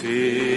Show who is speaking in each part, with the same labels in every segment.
Speaker 1: Jesús.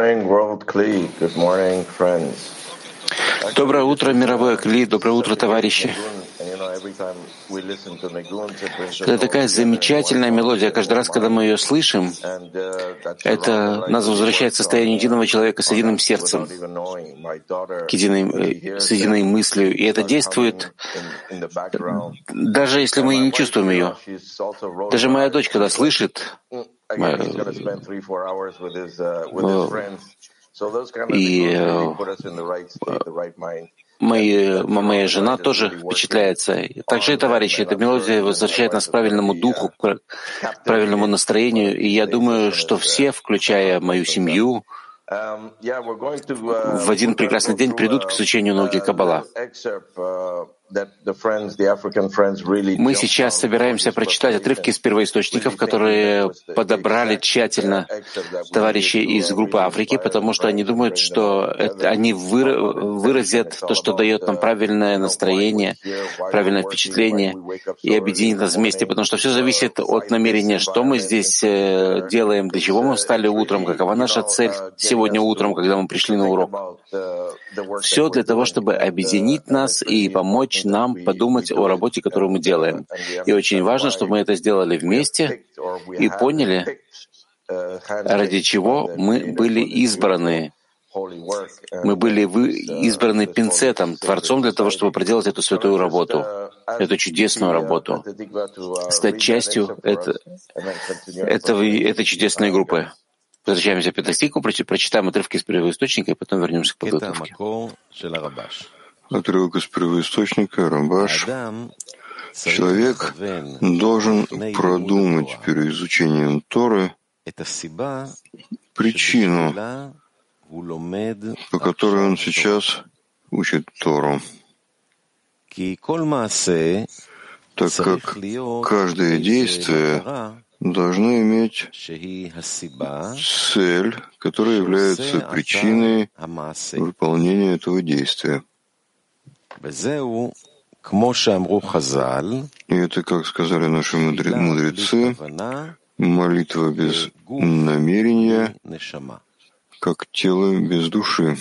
Speaker 1: Morning, World Kli. Good morning, friends.
Speaker 2: Доброе утро, мировое Кли, доброе утро, товарищи. Это такая замечательная мелодия. Каждый раз, когда мы ее слышим, это нас возвращает в состояние единого человека с единым сердцем, к единой, с единой мыслью. И это действует, даже если мы не чувствуем ее. Даже моя дочь, когда слышит, и мои, моя жена тоже впечатляется. Также и товарищи, эта мелодия возвращает нас к правильному духу, к правильному настроению. И я думаю, что все, включая мою семью, в один прекрасный день придут к изучению науки Каббала. Мы сейчас собираемся прочитать отрывки из первоисточников, которые подобрали тщательно товарищи из группы Африки, потому что они думают, что это, они выразят то, что дает нам правильное настроение, правильное впечатление и объединит нас вместе, потому что все зависит от намерения, что мы здесь э, делаем, для чего мы встали утром, какова наша цель сегодня утром, когда мы пришли на урок. Все для того, чтобы объединить нас и помочь помочь нам подумать о работе, которую мы делаем. И очень важно, чтобы мы это сделали вместе и поняли, ради чего мы были избраны. Мы были избраны пинцетом, Творцом для того, чтобы проделать эту святую работу, эту чудесную работу, стать частью это, этого, этой чудесной группы. Возвращаемся к Пятостику, прочитаем отрывки из первоисточника и потом вернемся к подготовке.
Speaker 3: Отрывок из первоисточника Рамбаш. Человек должен продумать перед изучением Торы причину, по которой он сейчас учит Тору. Так как каждое действие должно иметь цель, которая является причиной выполнения этого действия. И это, как сказали наши мудрецы, молитва без намерения, как тело без души.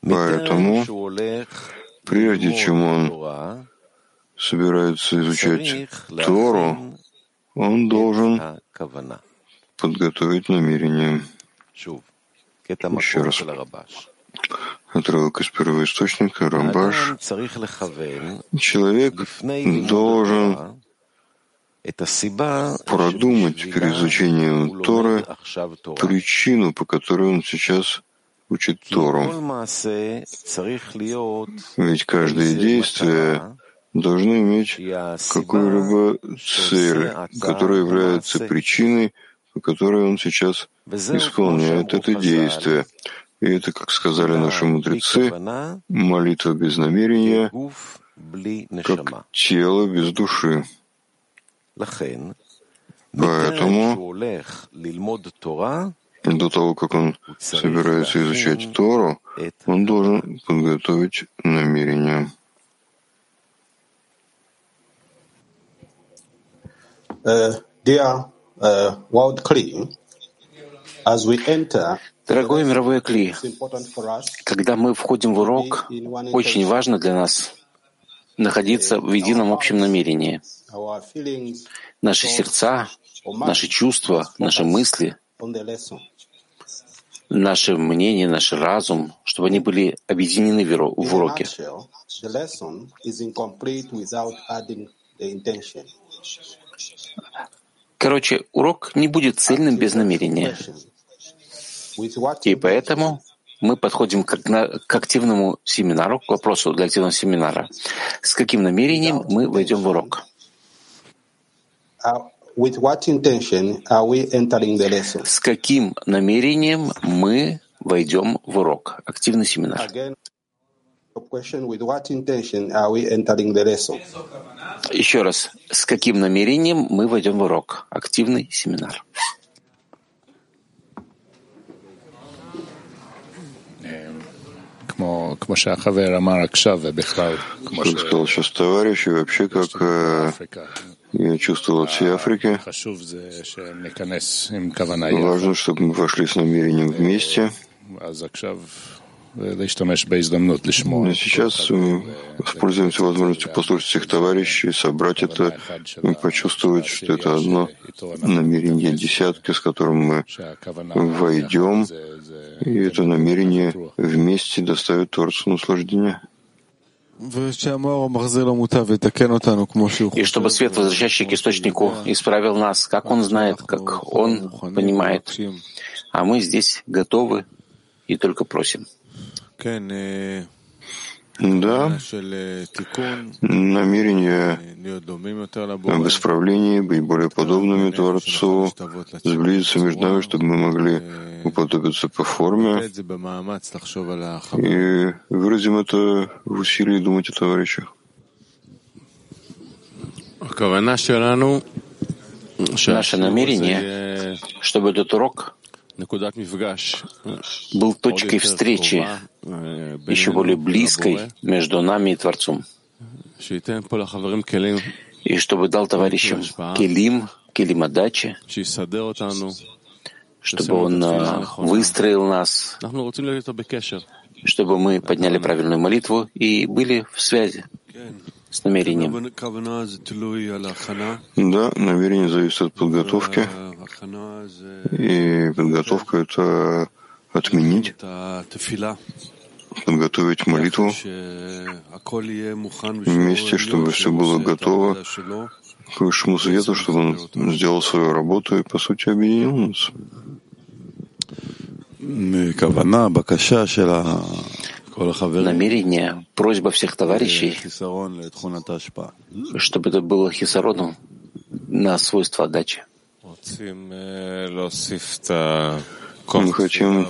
Speaker 3: Поэтому, прежде чем он собирается изучать Тору, он должен подготовить намерение. Еще раз. Отрывок из первоисточника, Рамбаш. Человек должен продумать перед изучением Торы причину, по которой он сейчас учит Тору. Ведь каждое действие должно иметь какую-либо цель, которая является причиной, по которой он сейчас исполняет это действие. И это, как сказали наши мудрецы, молитва без намерения, как тело без души. Поэтому до того, как он собирается изучать Тору, он должен подготовить намерение.
Speaker 4: Uh, dear uh, World Kli, as we enter
Speaker 2: Дорогой мировой Кли, когда мы входим в урок, очень важно для нас находиться в едином общем намерении. Наши сердца, наши чувства, наши мысли, наше мнение, наш разум, чтобы они были объединены в уроке. Короче, урок не будет цельным без намерения. И поэтому мы подходим к, к активному семинару, к вопросу для активного семинара. С каким намерением мы войдем в урок? С каким намерением мы войдем в урок? Активный семинар. Еще раз, с каким намерением мы войдем в урок? Активный семинар.
Speaker 3: Как сказал сейчас товарищ, и вообще как э, я чувствовал от всей Африки. Важно, чтобы мы вошли с намерением вместе. Сейчас мы воспользуемся возможностью послушать всех товарищей, собрать это и почувствовать, что это одно намерение десятки, с которым мы войдем, и это намерение вместе доставит Творцу наслаждение.
Speaker 2: И чтобы свет, возвращающий к источнику, исправил нас, как он знает, как он понимает. А мы здесь готовы и только просим.
Speaker 3: Да, намерение об исправлении, быть более подобными Творцу, сблизиться между нами, чтобы мы могли уподобиться по форме, и выразим это в усилии думать о товарищах.
Speaker 2: Наше намерение, чтобы этот урок был точкой встречи, еще более близкой между нами и Творцом. И чтобы дал товарищам келим, келим отдачи, чтобы он а, выстроил нас, чтобы мы подняли правильную молитву и были в связи с намерением.
Speaker 3: Да, намерение зависит от подготовки. И подготовка — это отменить, подготовить молитву вместе, чтобы все было готово к высшему свету, чтобы он сделал свою работу и, по сути, объединил нас
Speaker 2: намерение, просьба всех товарищей, чтобы это было хисароном на свойства отдачи.
Speaker 3: Мы хотим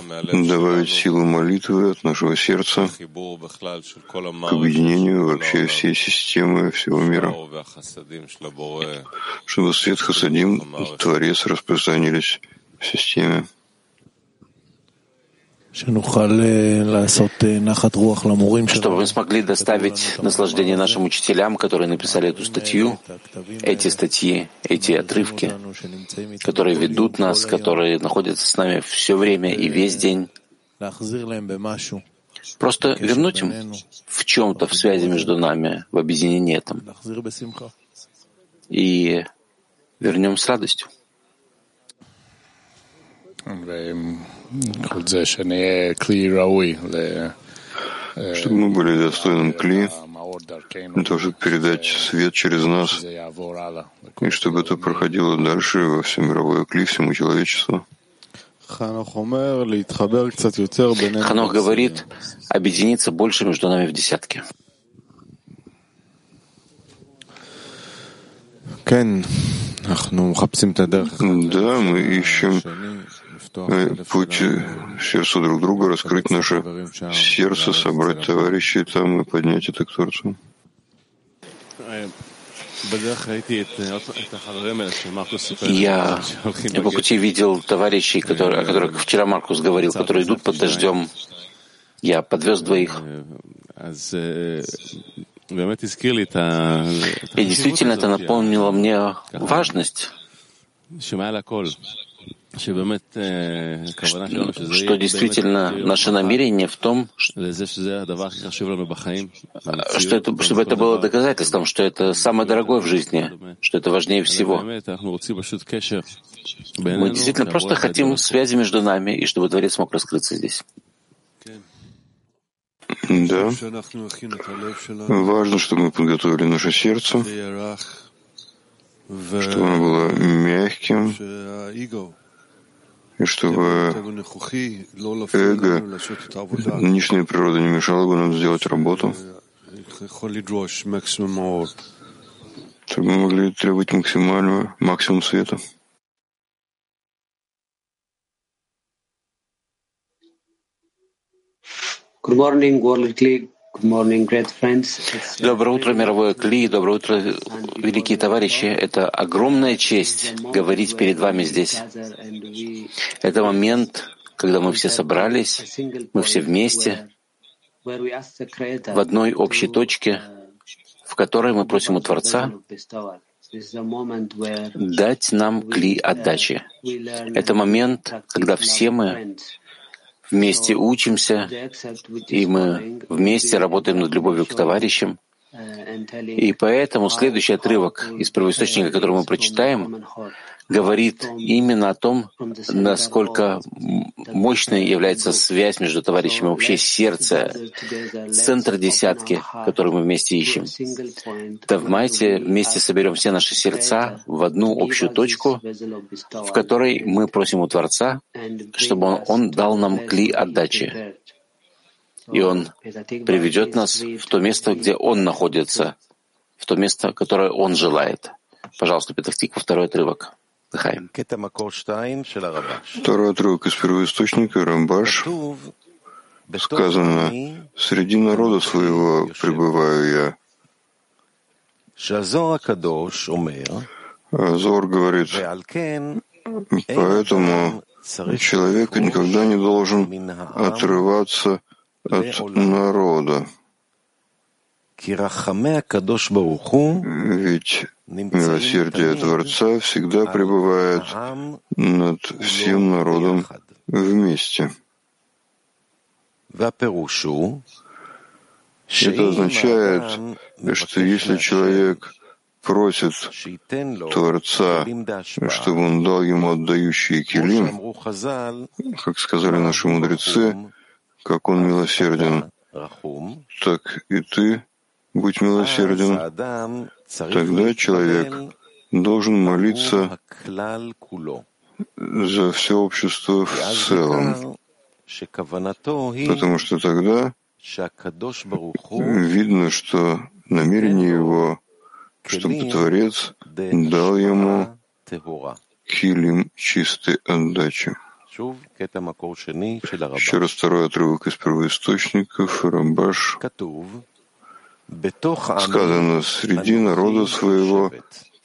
Speaker 3: добавить силу молитвы от нашего сердца к объединению вообще всей системы всего мира, чтобы свет Хасадим, Творец, распространились в системе
Speaker 2: чтобы мы смогли доставить наслаждение нашим учителям, которые написали эту статью, эти статьи, эти отрывки, которые ведут нас, которые находятся с нами все время и весь день. Просто вернуть им в чем-то, в связи между нами, в объединении этом. И вернем с радостью.
Speaker 3: Чтобы мы были достойным кли, для того, чтобы передать свет через нас, и чтобы это проходило дальше во все мировое кли, всему человечеству.
Speaker 2: Ханох говорит, объединиться больше между нами в десятке.
Speaker 3: Да, мы ищем путь сердцу друг друга, раскрыть наше сердце, собрать товарищей там и поднять это к Творцу.
Speaker 2: Я по пути видел товарищей, которые, о которых вчера Маркус говорил, которые идут под дождем. Я подвез двоих. И действительно это напомнило мне важность что действительно наше намерение в том, что это, чтобы это было доказательством, что это самое дорогое в жизни, что это важнее всего. Мы действительно просто хотим связи между нами, и чтобы Дворец мог раскрыться здесь.
Speaker 3: Да. Важно, чтобы мы подготовили наше сердце, чтобы оно было мягким, и чтобы эго, нынешняя природа не мешала бы нам сделать работу, чтобы мы могли требовать максимального, максимум света.
Speaker 5: Good morning, World Click.
Speaker 2: Доброе утро, мировое Кли, доброе утро, великие товарищи. Это огромная честь говорить перед вами здесь. Это момент, когда мы все собрались, мы все вместе, в одной общей точке, в которой мы просим у Творца дать нам кли отдачи. Это момент, когда все мы вместе учимся, и мы вместе работаем над любовью к товарищам. И поэтому следующий отрывок из первоисточника, который мы прочитаем, говорит именно о том, насколько мощной является связь между товарищами, вообще сердце, центр десятки, который мы вместе ищем. Давайте вместе соберем все наши сердца в одну общую точку, в которой мы просим у Творца, чтобы Он, он дал нам кли отдачи. И Он приведет нас в то место, где Он находится, в то место, которое Он желает. Пожалуйста, Петахтик, второй отрывок. Хайм.
Speaker 3: Второй отрывок из первоисточника Рамбаш сказано «Среди народа своего пребываю я». Зор говорит, поэтому человек никогда не должен отрываться от народа. Ведь Милосердие Творца всегда пребывает над всем народом вместе. Это означает, что если человек просит Творца, чтобы он дал ему отдающие килим, как сказали наши мудрецы, как он милосерден, так и ты будь милосерден, тогда человек должен молиться за все общество в целом, потому что тогда видно, что намерение его, чтобы Творец дал ему килим чистой отдачи. Еще раз второй отрывок из первоисточников, Рамбаш Сказано, среди народа своего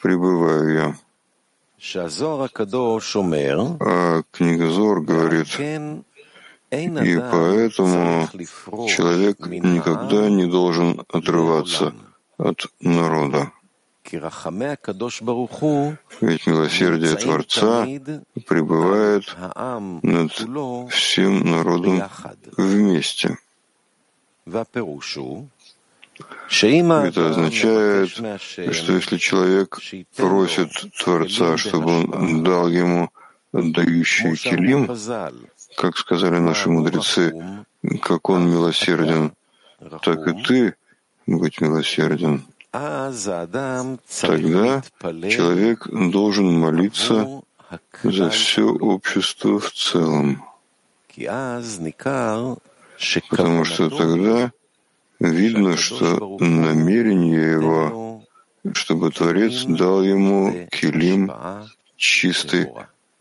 Speaker 3: пребываю я. А книга Зор говорит, и поэтому человек никогда не должен отрываться от народа. Ведь милосердие Творца пребывает над всем народом вместе. Это означает, что если человек просит Творца, чтобы он дал ему отдающее килим, как сказали наши мудрецы, как он милосерден, так и ты будь милосерден. Тогда человек должен молиться за все общество в целом, потому что тогда видно, что намерение его, чтобы Творец дал ему килим чистой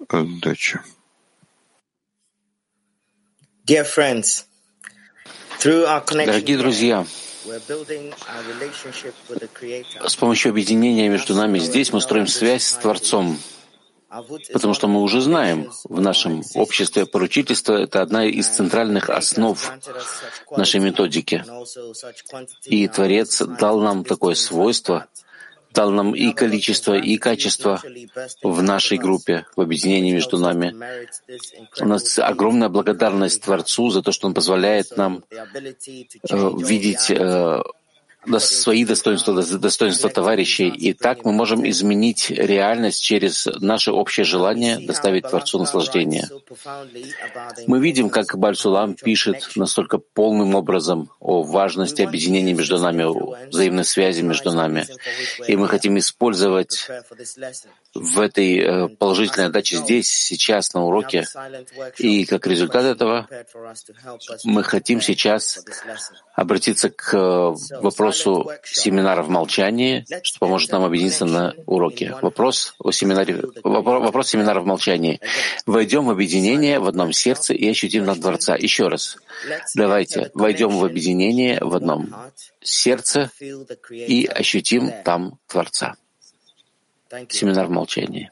Speaker 3: отдачи.
Speaker 2: Дорогие друзья, с помощью объединения между нами здесь мы строим связь с Творцом, потому что мы уже знаем в нашем обществе поручительство — это одна из центральных основ нашей методики. И Творец дал нам такое свойство — дал нам и количество, и качество в нашей группе, в объединении между нами. У нас огромная благодарность Творцу за то, что Он позволяет нам э, видеть э, свои достоинства, достоинства товарищей. И так мы можем изменить реальность через наше общее желание доставить Творцу наслаждение. Мы видим, как Бальсулам пишет настолько полным образом о важности объединения между нами, о взаимной связи между нами. И мы хотим использовать в этой э, положительной отдаче здесь, сейчас, на уроке. И как результат этого мы хотим сейчас обратиться к э, вопросу семинара в молчании, что поможет нам объединиться на уроке. Вопрос, о семинаре, вопрос семинара в молчании. Войдем в объединение в одном сердце и ощутим над Дворца. Еще раз. Давайте войдем в объединение в одном сердце и ощутим там Творца. Семинар в молчании.